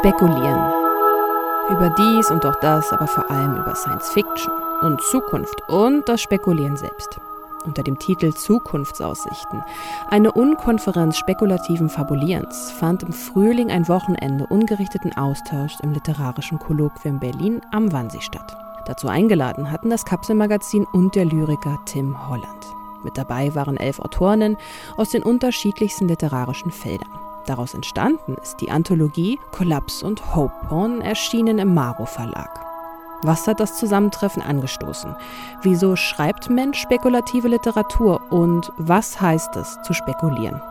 Spekulieren. Über dies und auch das, aber vor allem über Science Fiction und Zukunft und das Spekulieren selbst. Unter dem Titel Zukunftsaussichten, eine Unkonferenz spekulativen Fabulierens, fand im Frühling ein Wochenende ungerichteten Austausch im literarischen Kolloquium Berlin am Wannsee statt. Dazu eingeladen hatten das Kapselmagazin und der Lyriker Tim Holland. Mit dabei waren elf Autorinnen aus den unterschiedlichsten literarischen Feldern. Daraus entstanden ist die Anthologie Kollaps und Hope Porn, erschienen im Maro Verlag. Was hat das Zusammentreffen angestoßen? Wieso schreibt Mensch spekulative Literatur und was heißt es zu spekulieren?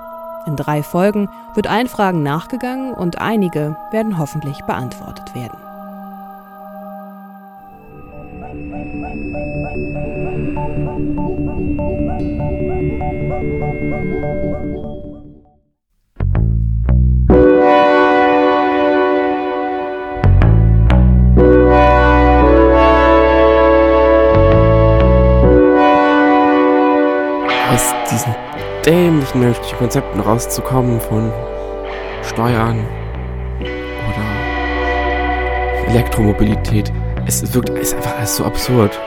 In drei Folgen wird allen Fragen nachgegangen und einige werden hoffentlich beantwortet werden. Dämlichen menschlichen Konzepten rauszukommen von Steuern oder Elektromobilität. Es wirkt es ist einfach alles so absurd.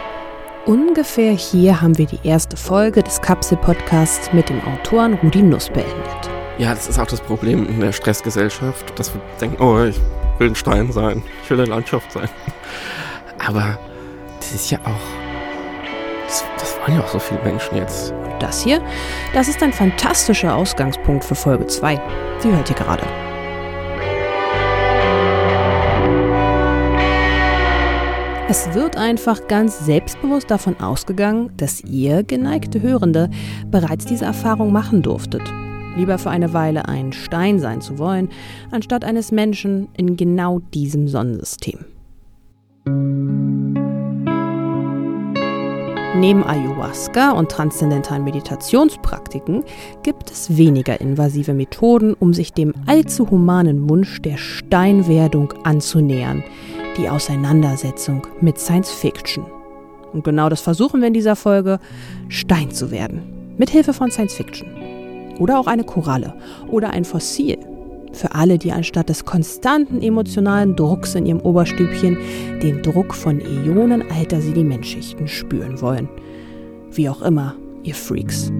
Ungefähr hier haben wir die erste Folge des Kapsel-Podcasts mit dem Autoren Rudi Nuss beendet. Ja, das ist auch das Problem in der Stressgesellschaft, dass wir denken, oh, ich will ein Stein sein, ich will eine Landschaft sein. Aber das ist ja auch, wollen ja auch so viele Menschen jetzt. Das hier, das ist ein fantastischer Ausgangspunkt für Folge 2. Die hört ihr gerade. Es wird einfach ganz selbstbewusst davon ausgegangen, dass ihr, geneigte Hörende, bereits diese Erfahrung machen durftet. Lieber für eine Weile ein Stein sein zu wollen, anstatt eines Menschen in genau diesem Sonnensystem. Neben Ayahuasca und transzendentalen Meditationspraktiken gibt es weniger invasive Methoden, um sich dem allzu humanen Wunsch der Steinwerdung anzunähern, die Auseinandersetzung mit Science Fiction. Und genau das versuchen wir in dieser Folge, Stein zu werden, mit Hilfe von Science Fiction. Oder auch eine Koralle oder ein Fossil für alle, die anstatt des konstanten emotionalen Drucks in ihrem Oberstübchen den Druck von äonenalter Sedimentschichten spüren wollen. Wie auch immer, ihr Freaks.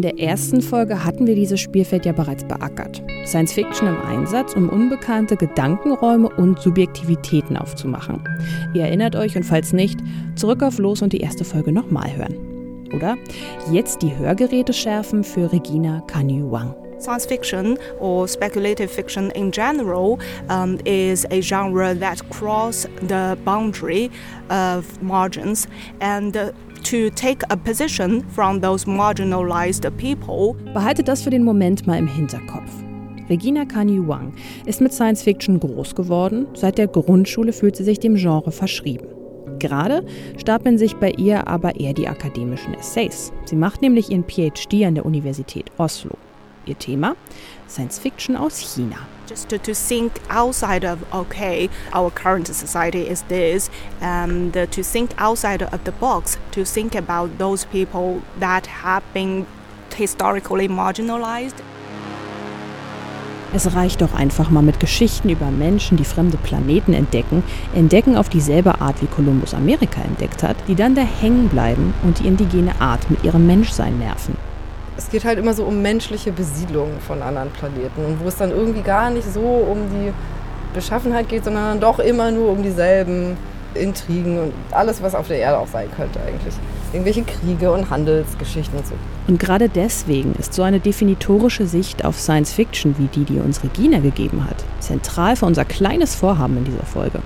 In der ersten Folge hatten wir dieses Spielfeld ja bereits beackert. Science Fiction im Einsatz, um unbekannte Gedankenräume und Subjektivitäten aufzumachen. Ihr erinnert euch und falls nicht, zurück auf Los und die erste Folge nochmal hören. Oder? Jetzt die Hörgeräte schärfen für Regina Kanyu Wang. Science fiction or speculative fiction in general um, is a genre that cross the boundary of margins and uh, to take a position from those marginalized people. Behaltet das für den Moment mal im Hinterkopf. Regina Kanye Wang ist mit Science Fiction groß geworden. Seit der Grundschule fühlt sie sich dem Genre verschrieben. Gerade stapeln sich bei ihr aber eher die akademischen Essays. Sie macht nämlich ihren PhD an der Universität Oslo. Ihr Thema? Science Fiction aus China. Just to, to think outside of, okay, our current society is this, and to think outside of the box, to think about those people that have been historically marginalized. Es reicht doch einfach mal mit Geschichten über Menschen, die fremde Planeten entdecken, entdecken auf dieselbe Art wie Kolumbus Amerika entdeckt hat, die dann da hängen bleiben und die indigene Art mit ihrem Menschsein nerven. Es geht halt immer so um menschliche Besiedlung von anderen Planeten und wo es dann irgendwie gar nicht so um die Beschaffenheit geht, sondern doch immer nur um dieselben Intrigen und alles, was auf der Erde auch sein könnte eigentlich. Irgendwelche Kriege und Handelsgeschichten und so. Und gerade deswegen ist so eine definitorische Sicht auf Science Fiction wie die, die uns Regina gegeben hat, zentral für unser kleines Vorhaben in dieser Folge.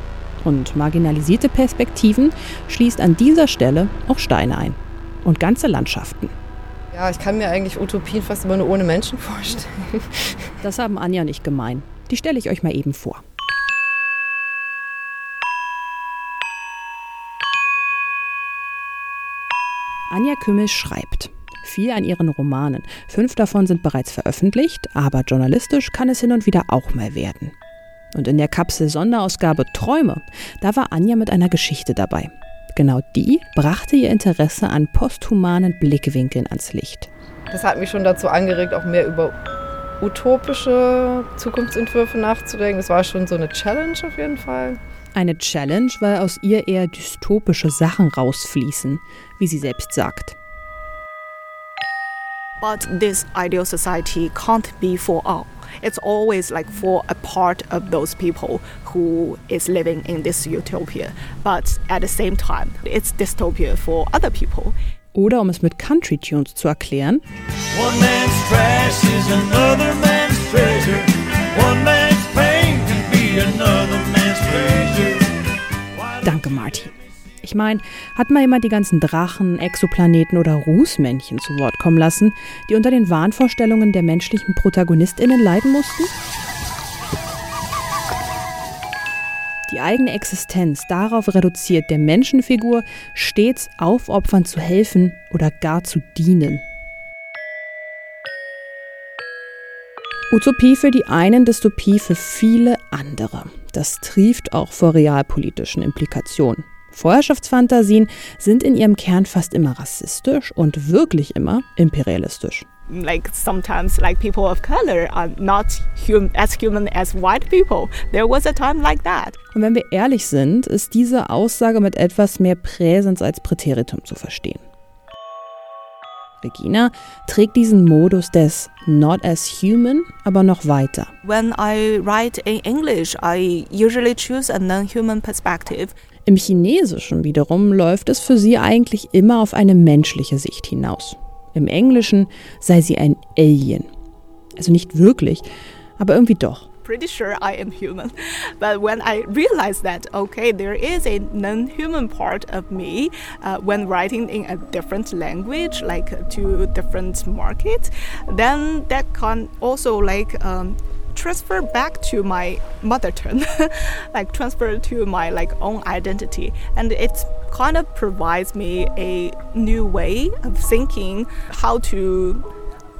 Und marginalisierte Perspektiven schließt an dieser Stelle auch Steine ein. Und ganze Landschaften. Ja, ich kann mir eigentlich Utopien fast immer nur ohne Menschen vorstellen. Das haben Anja nicht gemein. Die stelle ich euch mal eben vor. Anja Kümmel schreibt. Viel an ihren Romanen. Fünf davon sind bereits veröffentlicht, aber journalistisch kann es hin und wieder auch mal werden. Und in der Kapsel Sonderausgabe Träume, da war Anja mit einer Geschichte dabei. Genau die brachte ihr Interesse an posthumanen Blickwinkeln ans Licht. Das hat mich schon dazu angeregt, auch mehr über utopische Zukunftsentwürfe nachzudenken. Das war schon so eine Challenge auf jeden Fall. Eine Challenge, weil aus ihr eher dystopische Sachen rausfließen, wie sie selbst sagt. But this ideal society can't be for all. It's always like for a part of those people who is living in this utopia. But at the same time, it's dystopia for other people. Oder um es mit Country Tunes zu erklären. One man's trash is another man's treasure. One man's Ich meine, hat mal jemand die ganzen Drachen, Exoplaneten oder Rußmännchen zu Wort kommen lassen, die unter den Wahnvorstellungen der menschlichen ProtagonistInnen leiden mussten? Die eigene Existenz darauf reduziert, der Menschenfigur stets aufopfernd zu helfen oder gar zu dienen. Utopie für die einen, Dystopie für viele andere. Das trieft auch vor realpolitischen Implikationen. Vorherrschaftsfantasien sind in ihrem Kern fast immer rassistisch und wirklich immer imperialistisch. Like sometimes, like people of color are not hum as human as white people. There was a time like that. Und wenn wir ehrlich sind, ist diese Aussage mit etwas mehr Präsens als Präteritum zu verstehen. Regina trägt diesen Modus des Not as human aber noch weiter. When I write in English, I usually choose a non-human perspective. Im Chinesischen wiederum läuft es für sie eigentlich immer auf eine menschliche Sicht hinaus. Im Englischen sei sie ein Alien. Also nicht wirklich, aber irgendwie doch. Pretty sure I am human. But when I realized that, okay, there is a non human part of me uh, when writing in a different language, like to different markets, then that can also like um, transfer back to my mother tongue, like transfer to my like own identity, and it kind of provides me a new way of thinking how to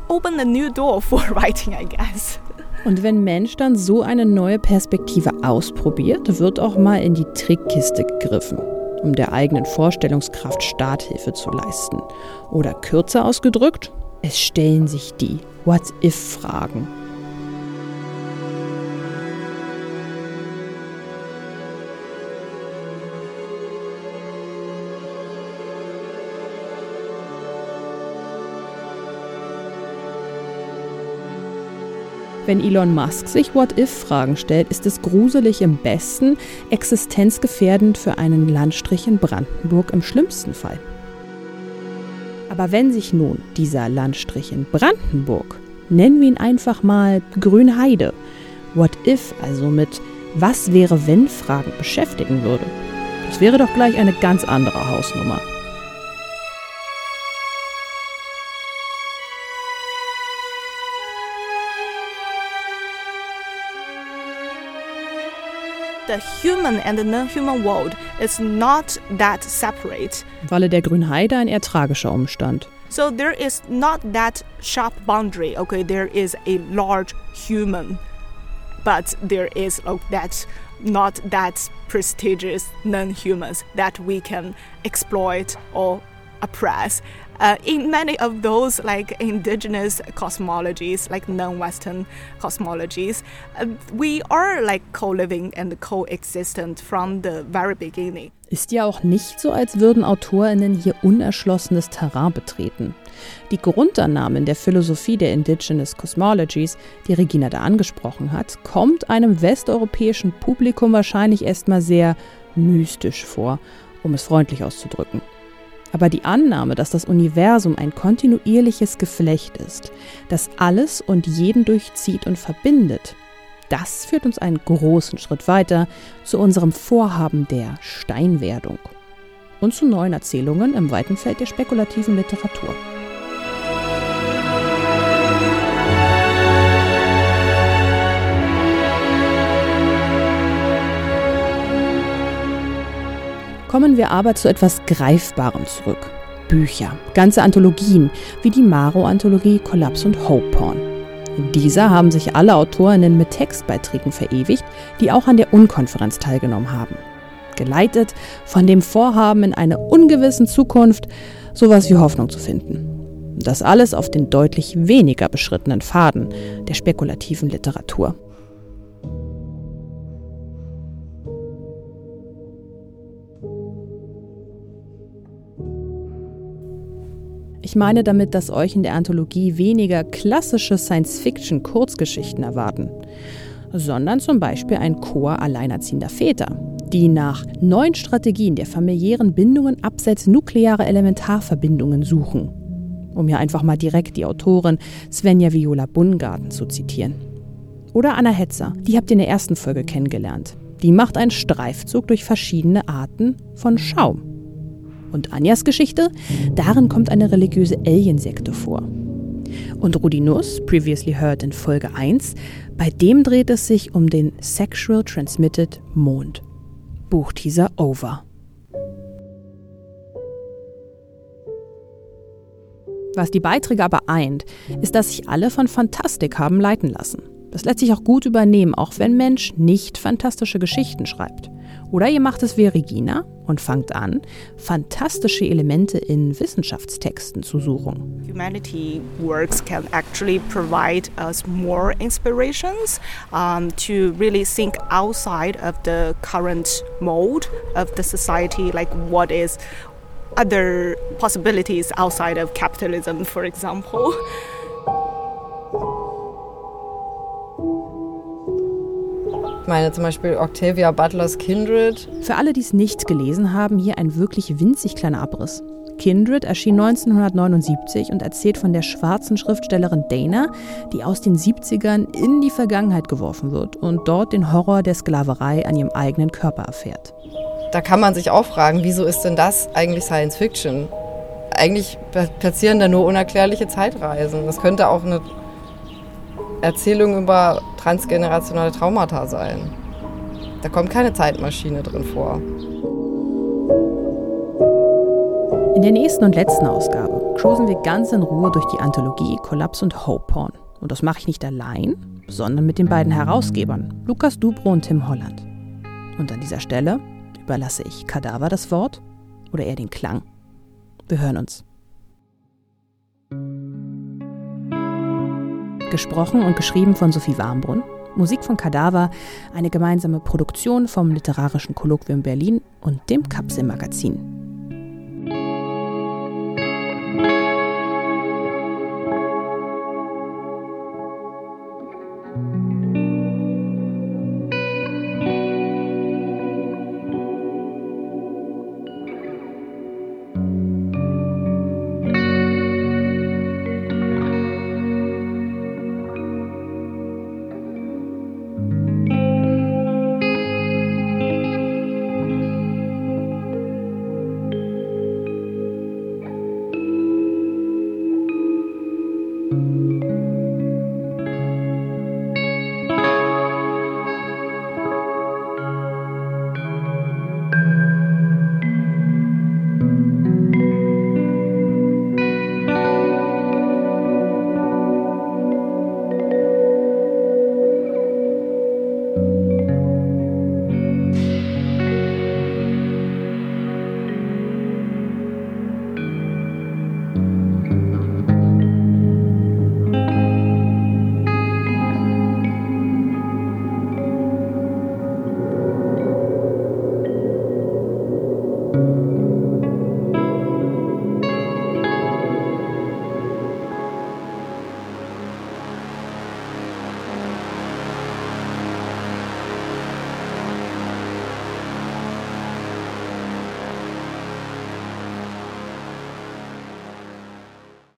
open a new door for writing, I guess. Und wenn Mensch dann so eine neue Perspektive ausprobiert, wird auch mal in die Trickkiste gegriffen, um der eigenen Vorstellungskraft Starthilfe zu leisten. Oder kürzer ausgedrückt, es stellen sich die What-if-Fragen. Wenn Elon Musk sich What-If-Fragen stellt, ist es gruselig im besten, existenzgefährdend für einen Landstrich in Brandenburg im schlimmsten Fall. Aber wenn sich nun dieser Landstrich in Brandenburg, nennen wir ihn einfach mal Grünheide, What-If also mit Was wäre wenn Fragen beschäftigen würde, das wäre doch gleich eine ganz andere Hausnummer. The human and the non-human world is not that separate. Walle er der Grünheide ein eher tragischer Umstand. So there is not that sharp boundary. Okay, there is a large human, but there is oh, that not that prestigious non-humans that we can exploit or oppress. Uh, in many of those like indigenous cosmologies, like non-Western cosmologies, uh, we are like co-living and coexistent from the very beginning. Ist ja auch nicht so, als würden AutorInnen hier unerschlossenes Terrain betreten. Die Grundannahmen der Philosophie der Indigenous Cosmologies, die Regina da angesprochen hat, kommt einem westeuropäischen Publikum wahrscheinlich erstmal sehr mystisch vor, um es freundlich auszudrücken. Aber die Annahme, dass das Universum ein kontinuierliches Geflecht ist, das alles und jeden durchzieht und verbindet, das führt uns einen großen Schritt weiter zu unserem Vorhaben der Steinwerdung und zu neuen Erzählungen im weiten Feld der spekulativen Literatur. Kommen wir aber zu etwas Greifbarem zurück. Bücher, ganze Anthologien, wie die Maro-Anthologie Kollaps und Hope Porn. In dieser haben sich alle Autorinnen mit Textbeiträgen verewigt, die auch an der Unkonferenz teilgenommen haben. geleitet von dem Vorhaben, in einer ungewissen Zukunft sowas wie Hoffnung zu finden. Das alles auf den deutlich weniger beschrittenen Pfaden der spekulativen Literatur. Ich meine damit, dass euch in der Anthologie weniger klassische Science-Fiction-Kurzgeschichten erwarten, sondern zum Beispiel ein Chor alleinerziehender Väter, die nach neuen Strategien der familiären Bindungen abseits nuklearer Elementarverbindungen suchen. Um hier einfach mal direkt die Autorin Svenja Viola Bungarten zu zitieren. Oder Anna Hetzer, die habt ihr in der ersten Folge kennengelernt. Die macht einen Streifzug durch verschiedene Arten von Schaum. Und Anjas Geschichte, darin kommt eine religiöse Aliensekte vor. Und Rudi Nuss, previously heard in Folge 1, bei dem dreht es sich um den Sexual Transmitted Mond. Buchteaser over. Was die Beiträge aber eint, ist, dass sich alle von Fantastik haben leiten lassen. Das lässt sich auch gut übernehmen, auch wenn Mensch nicht fantastische Geschichten schreibt. Oder ihr macht es wie Regina und fangt an, fantastische Elemente in Wissenschaftstexten zu suchen. Humanity works can actually provide us more inspirations um, to really think outside of the current mode of the society, like what is other possibilities outside of capitalism, for example. Meine zum Beispiel Octavia Butlers Kindred. Für alle, die es nicht gelesen haben, hier ein wirklich winzig kleiner Abriss. Kindred erschien 1979 und erzählt von der schwarzen Schriftstellerin Dana, die aus den 70ern in die Vergangenheit geworfen wird und dort den Horror der Sklaverei an ihrem eigenen Körper erfährt. Da kann man sich auch fragen, wieso ist denn das eigentlich Science Fiction? Eigentlich passieren da nur unerklärliche Zeitreisen. Das könnte auch eine Erzählung über transgenerationale Traumata sein. Da kommt keine Zeitmaschine drin vor. In der nächsten und letzten Ausgabe cruisen wir ganz in Ruhe durch die Anthologie Collapse und Hope Porn. Und das mache ich nicht allein, sondern mit den beiden Herausgebern, Lukas Dubro und Tim Holland. Und an dieser Stelle überlasse ich Kadaver das Wort oder eher den Klang. Wir hören uns. Gesprochen und geschrieben von Sophie Warmbrunn. Musik von Kadaver, eine gemeinsame Produktion vom Literarischen Kolloquium Berlin und dem Kapsel